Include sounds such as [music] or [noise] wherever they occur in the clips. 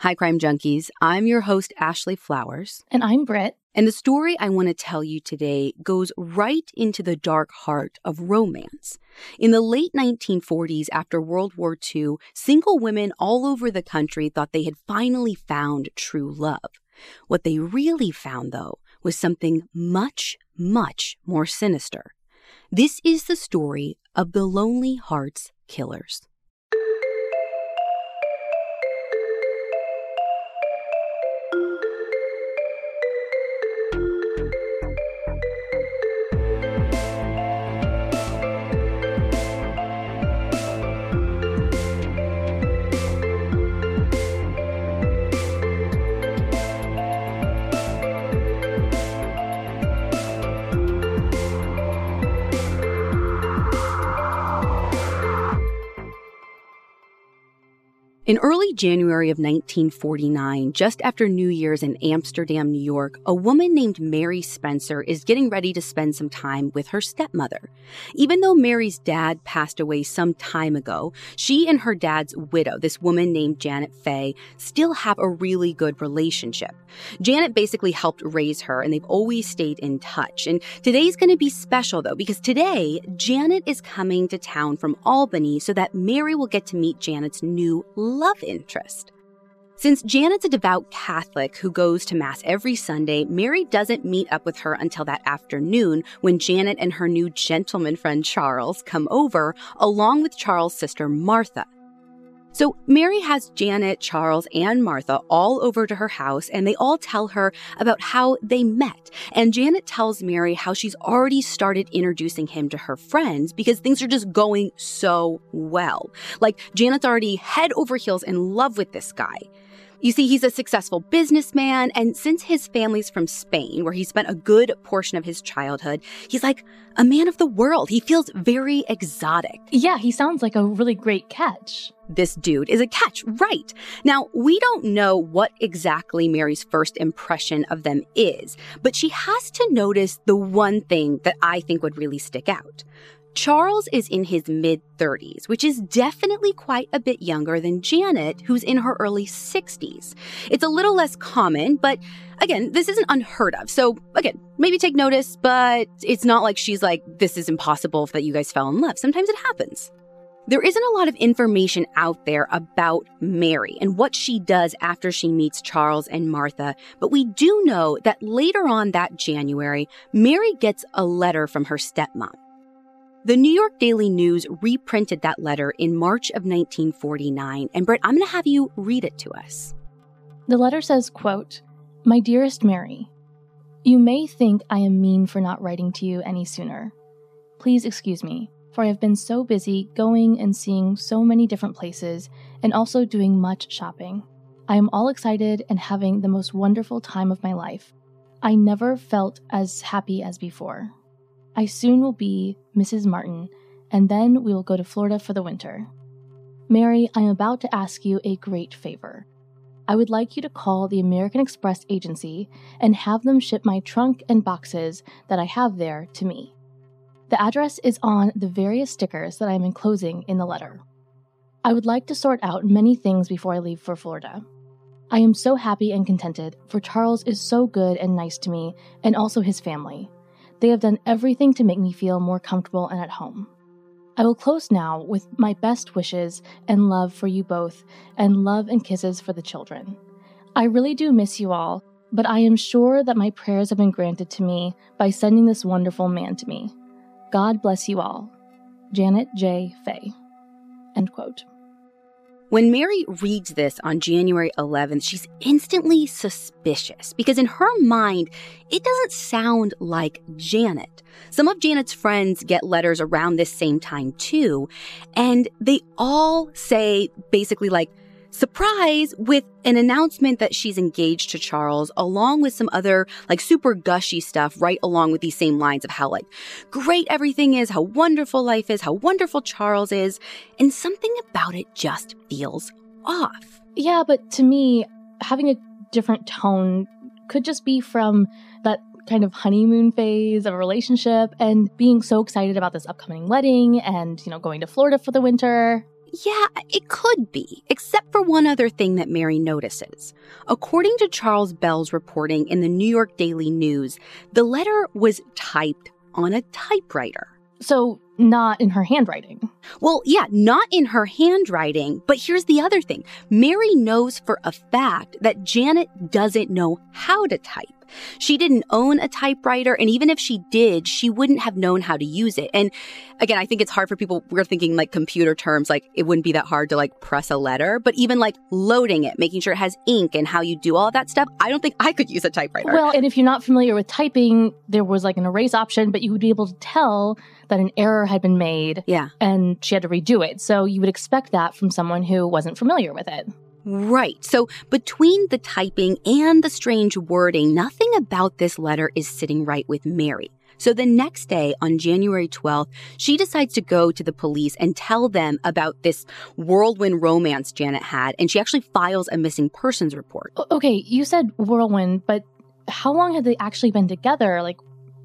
Hi, Crime Junkies. I'm your host, Ashley Flowers. And I'm Britt. And the story I want to tell you today goes right into the dark heart of romance. In the late 1940s, after World War II, single women all over the country thought they had finally found true love. What they really found, though, was something much, much more sinister. This is the story of the Lonely Hearts Killers. In early January of 1949, just after New Year's in Amsterdam, New York, a woman named Mary Spencer is getting ready to spend some time with her stepmother. Even though Mary's dad passed away some time ago, she and her dad's widow, this woman named Janet Fay, still have a really good relationship. Janet basically helped raise her, and they've always stayed in touch. And today's going to be special, though, because today, Janet is coming to town from Albany so that Mary will get to meet Janet's new love interest. Since Janet's a devout Catholic who goes to Mass every Sunday, Mary doesn't meet up with her until that afternoon when Janet and her new gentleman friend Charles come over, along with Charles' sister Martha. So Mary has Janet, Charles, and Martha all over to her house, and they all tell her about how they met. And Janet tells Mary how she's already started introducing him to her friends because things are just going so well. Like, Janet's already head over heels in love with this guy. You see, he's a successful businessman, and since his family's from Spain, where he spent a good portion of his childhood, he's like a man of the world. He feels very exotic. Yeah, he sounds like a really great catch. This dude is a catch, right? Now, we don't know what exactly Mary's first impression of them is, but she has to notice the one thing that I think would really stick out. Charles is in his mid 30s, which is definitely quite a bit younger than Janet, who's in her early 60s. It's a little less common, but again, this isn't unheard of. So, again, maybe take notice, but it's not like she's like, this is impossible that you guys fell in love. Sometimes it happens. There isn't a lot of information out there about Mary and what she does after she meets Charles and Martha, but we do know that later on that January, Mary gets a letter from her stepmom. The New York Daily News reprinted that letter in March of 1949, and Britt, I'm going to have you read it to us. The letter says, quote, My dearest Mary, you may think I am mean for not writing to you any sooner. Please excuse me, for I have been so busy going and seeing so many different places and also doing much shopping. I am all excited and having the most wonderful time of my life. I never felt as happy as before. I soon will be Mrs. Martin, and then we will go to Florida for the winter. Mary, I am about to ask you a great favor. I would like you to call the American Express agency and have them ship my trunk and boxes that I have there to me. The address is on the various stickers that I am enclosing in the letter. I would like to sort out many things before I leave for Florida. I am so happy and contented, for Charles is so good and nice to me, and also his family. They have done everything to make me feel more comfortable and at home. I will close now with my best wishes and love for you both, and love and kisses for the children. I really do miss you all, but I am sure that my prayers have been granted to me by sending this wonderful man to me. God bless you all. Janet J. Fay. End quote. When Mary reads this on January 11th, she's instantly suspicious because in her mind, it doesn't sound like Janet. Some of Janet's friends get letters around this same time too, and they all say basically like, surprise with an announcement that she's engaged to Charles, along with some other like super gushy stuff, right along with these same lines of how like great everything is, how wonderful life is, how wonderful Charles is. And something about it just feels off. Yeah, but to me, having a different tone could just be from that kind of honeymoon phase of a relationship and being so excited about this upcoming wedding and, you know, going to Florida for the winter. Yeah, it could be, except for one other thing that Mary notices. According to Charles Bell's reporting in the New York Daily News, the letter was typed on a typewriter. So, not in her handwriting. Well, yeah, not in her handwriting, but here's the other thing Mary knows for a fact that Janet doesn't know how to type. She didn't own a typewriter, and even if she did, she wouldn't have known how to use it. And again, I think it's hard for people. We're thinking like computer terms, like it wouldn't be that hard to like press a letter, but even like loading it, making sure it has ink and how you do all that stuff, I don't think I could use a typewriter. Well, and if you're not familiar with typing, there was like an erase option, but you would be able to tell that an error had been made. Yeah. And she had to redo it. So you would expect that from someone who wasn't familiar with it. Right. So between the typing and the strange wording, nothing about this letter is sitting right with Mary. So the next day, on January 12th, she decides to go to the police and tell them about this whirlwind romance Janet had, and she actually files a missing persons report. Okay, you said whirlwind, but how long had they actually been together? Like,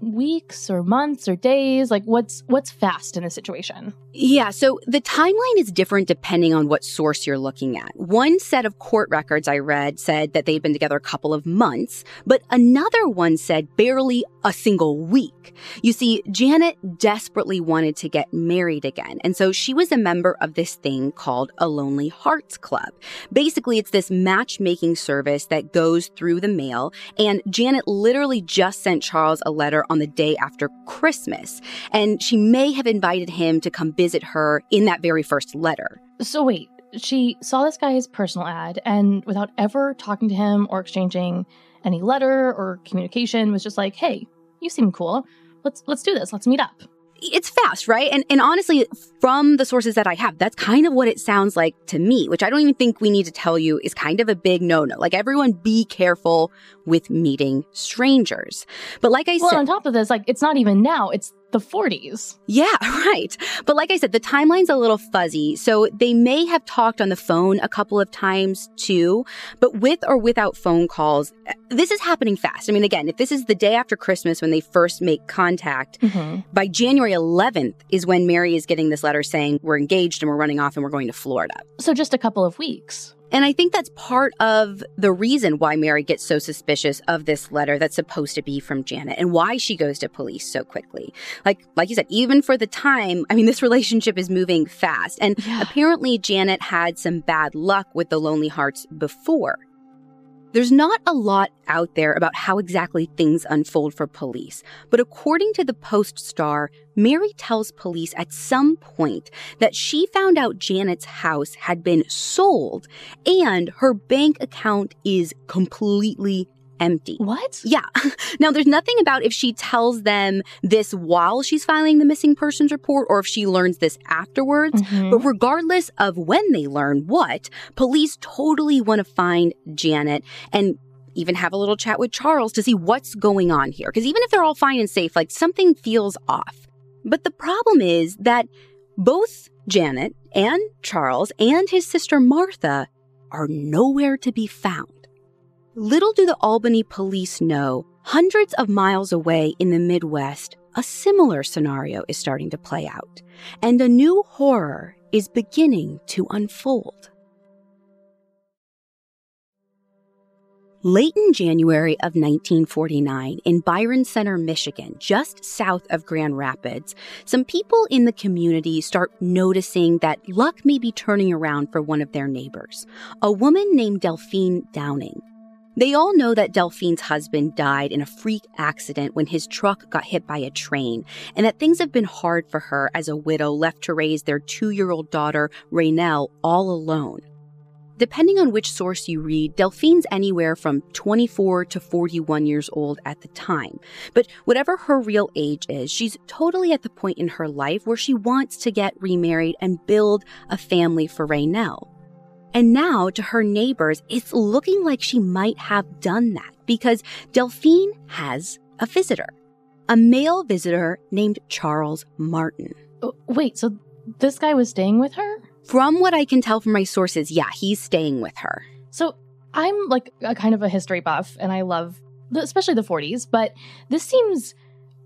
weeks or months or days? Like what's what's fast in this situation? Yeah, so the timeline is different depending on what source you're looking at. One set of court records I read said that they'd been together a couple of months, but another one said barely a single week. You see, Janet desperately wanted to get married again, and so she was a member of this thing called a Lonely Hearts Club. Basically, it's this matchmaking service that goes through the mail, and Janet literally just sent Charles a letter on the day after Christmas, and she may have invited him to come visit her in that very first letter. So, wait, she saw this guy's personal ad and without ever talking to him or exchanging any letter or communication was just like, "Hey, you seem cool. Let's let's do this. Let's meet up." It's fast, right? And and honestly, from the sources that I have, that's kind of what it sounds like to me, which I don't even think we need to tell you is kind of a big no-no. Like everyone be careful with meeting strangers. But like I said well, said, on top of this, like it's not even now, it's the 40s. Yeah, [laughs] right. But like I said, the timeline's a little fuzzy. So they may have talked on the phone a couple of times too, but with or without phone calls, this is happening fast. I mean, again, if this is the day after Christmas when they first make contact, mm-hmm. by January 11th is when Mary is getting this letter saying, We're engaged and we're running off and we're going to Florida. So just a couple of weeks. And I think that's part of the reason why Mary gets so suspicious of this letter that's supposed to be from Janet and why she goes to police so quickly. Like like you said, even for the time, I mean this [laughs] relationship is moving fast. And yeah. apparently Janet had some bad luck with the Lonely Hearts before. There's not a lot out there about how exactly things unfold for police, but according to the Post Star, Mary tells police at some point that she found out Janet's house had been sold and her bank account is completely empty. What? Yeah. [laughs] Now, there's nothing about if she tells them this while she's filing the missing persons report or if she learns this afterwards. Mm-hmm. But regardless of when they learn what, police totally want to find Janet and even have a little chat with Charles to see what's going on here. Because even if they're all fine and safe, like something feels off. But the problem is that both Janet and Charles and his sister Martha are nowhere to be found. Little do the Albany police know, hundreds of miles away in the Midwest, a similar scenario is starting to play out, and a new horror is beginning to unfold. Late in January of 1949, in Byron Center, Michigan, just south of Grand Rapids, some people in the community start noticing that luck may be turning around for one of their neighbors, a woman named Delphine Downing. They all know that Delphine's husband died in a freak accident when his truck got hit by a train, and that things have been hard for her as a widow left to raise their two year old daughter, Raynell, all alone. Depending on which source you read, Delphine's anywhere from 24 to 41 years old at the time. But whatever her real age is, she's totally at the point in her life where she wants to get remarried and build a family for Raynell. And now, to her neighbors, it's looking like she might have done that because Delphine has a visitor, a male visitor named Charles Martin. Oh, wait, so this guy was staying with her? From what I can tell from my sources, yeah, he's staying with her. So I'm like a kind of a history buff and I love the, especially the 40s, but this seems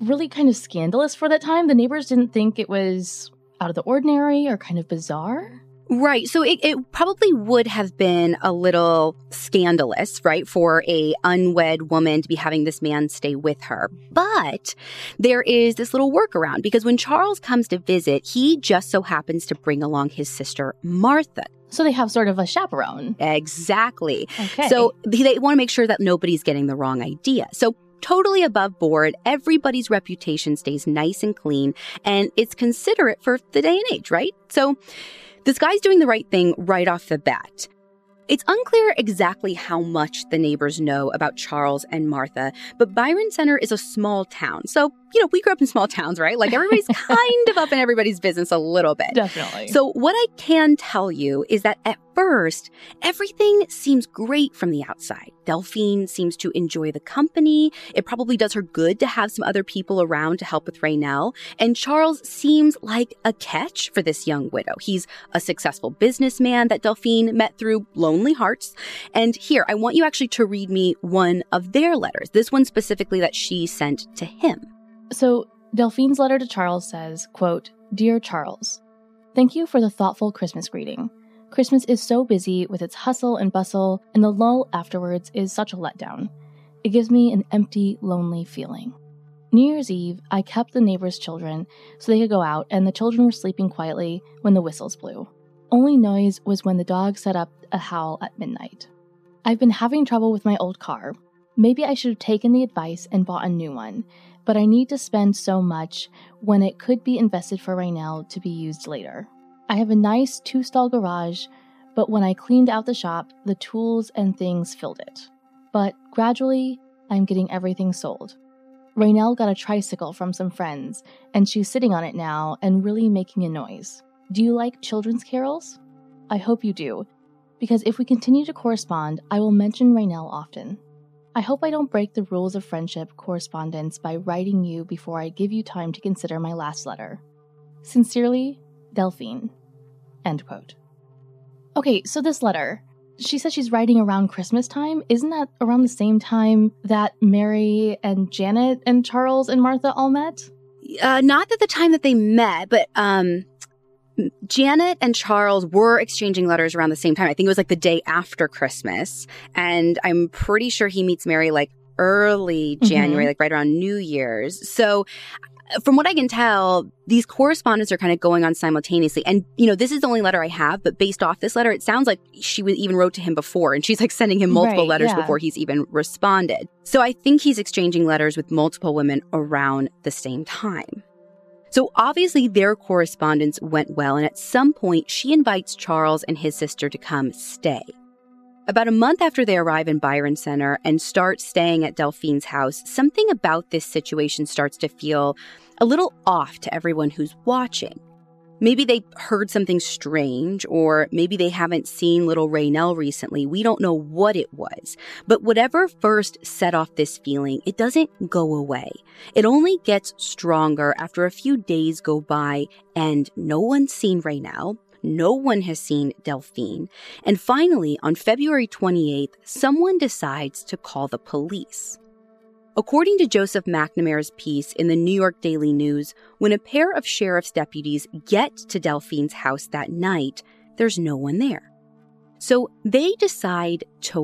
really kind of scandalous for that time. The neighbors didn't think it was out of the ordinary or kind of bizarre. Right. So it, it probably would have been a little scandalous, right, for a unwed woman to be having this man stay with her. But there is this little workaround because when Charles comes to visit, he just so happens to bring along his sister Martha. So they have sort of a chaperone. Exactly. Okay. So they, they want to make sure that nobody's getting the wrong idea. So totally above board. Everybody's reputation stays nice and clean, and it's considerate for the day and age, right? So this guy's doing the right thing right off the bat. It's unclear exactly how much the neighbors know about Charles and Martha, but Byron Center is a small town. So, you know, we grew up in small towns, right? Like everybody's [laughs] kind of up in everybody's business a little bit. Definitely. So, what I can tell you is that at first, everything seems great from the outside. Delphine seems to enjoy the company. It probably does her good to have some other people around to help with Raynell. And Charles seems like a catch for this young widow. He's a successful businessman that Delphine met through Lonely Hearts. And here, I want you actually to read me one of their letters, this one specifically that she sent to him. So Delphine's letter to Charles says, quote, Dear Charles, thank you for the thoughtful Christmas greeting. Christmas is so busy with its hustle and bustle, and the lull afterwards is such a letdown. It gives me an empty, lonely feeling. New Year's Eve, I kept the neighbors' children so they could go out, and the children were sleeping quietly when the whistles blew. Only noise was when the dog set up a howl at midnight. I've been having trouble with my old car. Maybe I should have taken the advice and bought a new one, but I need to spend so much when it could be invested for Raynell to be used later. I have a nice two stall garage, but when I cleaned out the shop, the tools and things filled it. But gradually, I'm getting everything sold. Raynell got a tricycle from some friends, and she's sitting on it now and really making a noise. Do you like children's carols? I hope you do, because if we continue to correspond, I will mention Raynell often. I hope I don't break the rules of friendship correspondence by writing you before I give you time to consider my last letter. Sincerely, Delphine. End quote. Okay, so this letter. She says she's writing around Christmas time. Isn't that around the same time that Mary and Janet and Charles and Martha all met? Uh, not at the time that they met, but um, Janet and Charles were exchanging letters around the same time. I think it was like the day after Christmas. And I'm pretty sure he meets Mary like early January, mm-hmm. like right around New Year's. So from what I can tell, these correspondence are kind of going on simultaneously. And, you know, this is the only letter I have, but based off this letter, it sounds like she even wrote to him before and she's like sending him multiple right, letters yeah. before he's even responded. So I think he's exchanging letters with multiple women around the same time. So obviously their correspondence went well. And at some point, she invites Charles and his sister to come stay. About a month after they arrive in Byron Center and start staying at Delphine's house, something about this situation starts to feel a little off to everyone who's watching. Maybe they heard something strange, or maybe they haven't seen little Raynell recently. We don't know what it was. But whatever first set off this feeling, it doesn't go away. It only gets stronger after a few days go by and no one's seen Raynell. No one has seen Delphine. And finally, on February 28th, someone decides to call the police. According to Joseph McNamara's piece in the New York Daily News, when a pair of sheriff's deputies get to Delphine's house that night, there's no one there. So they decide to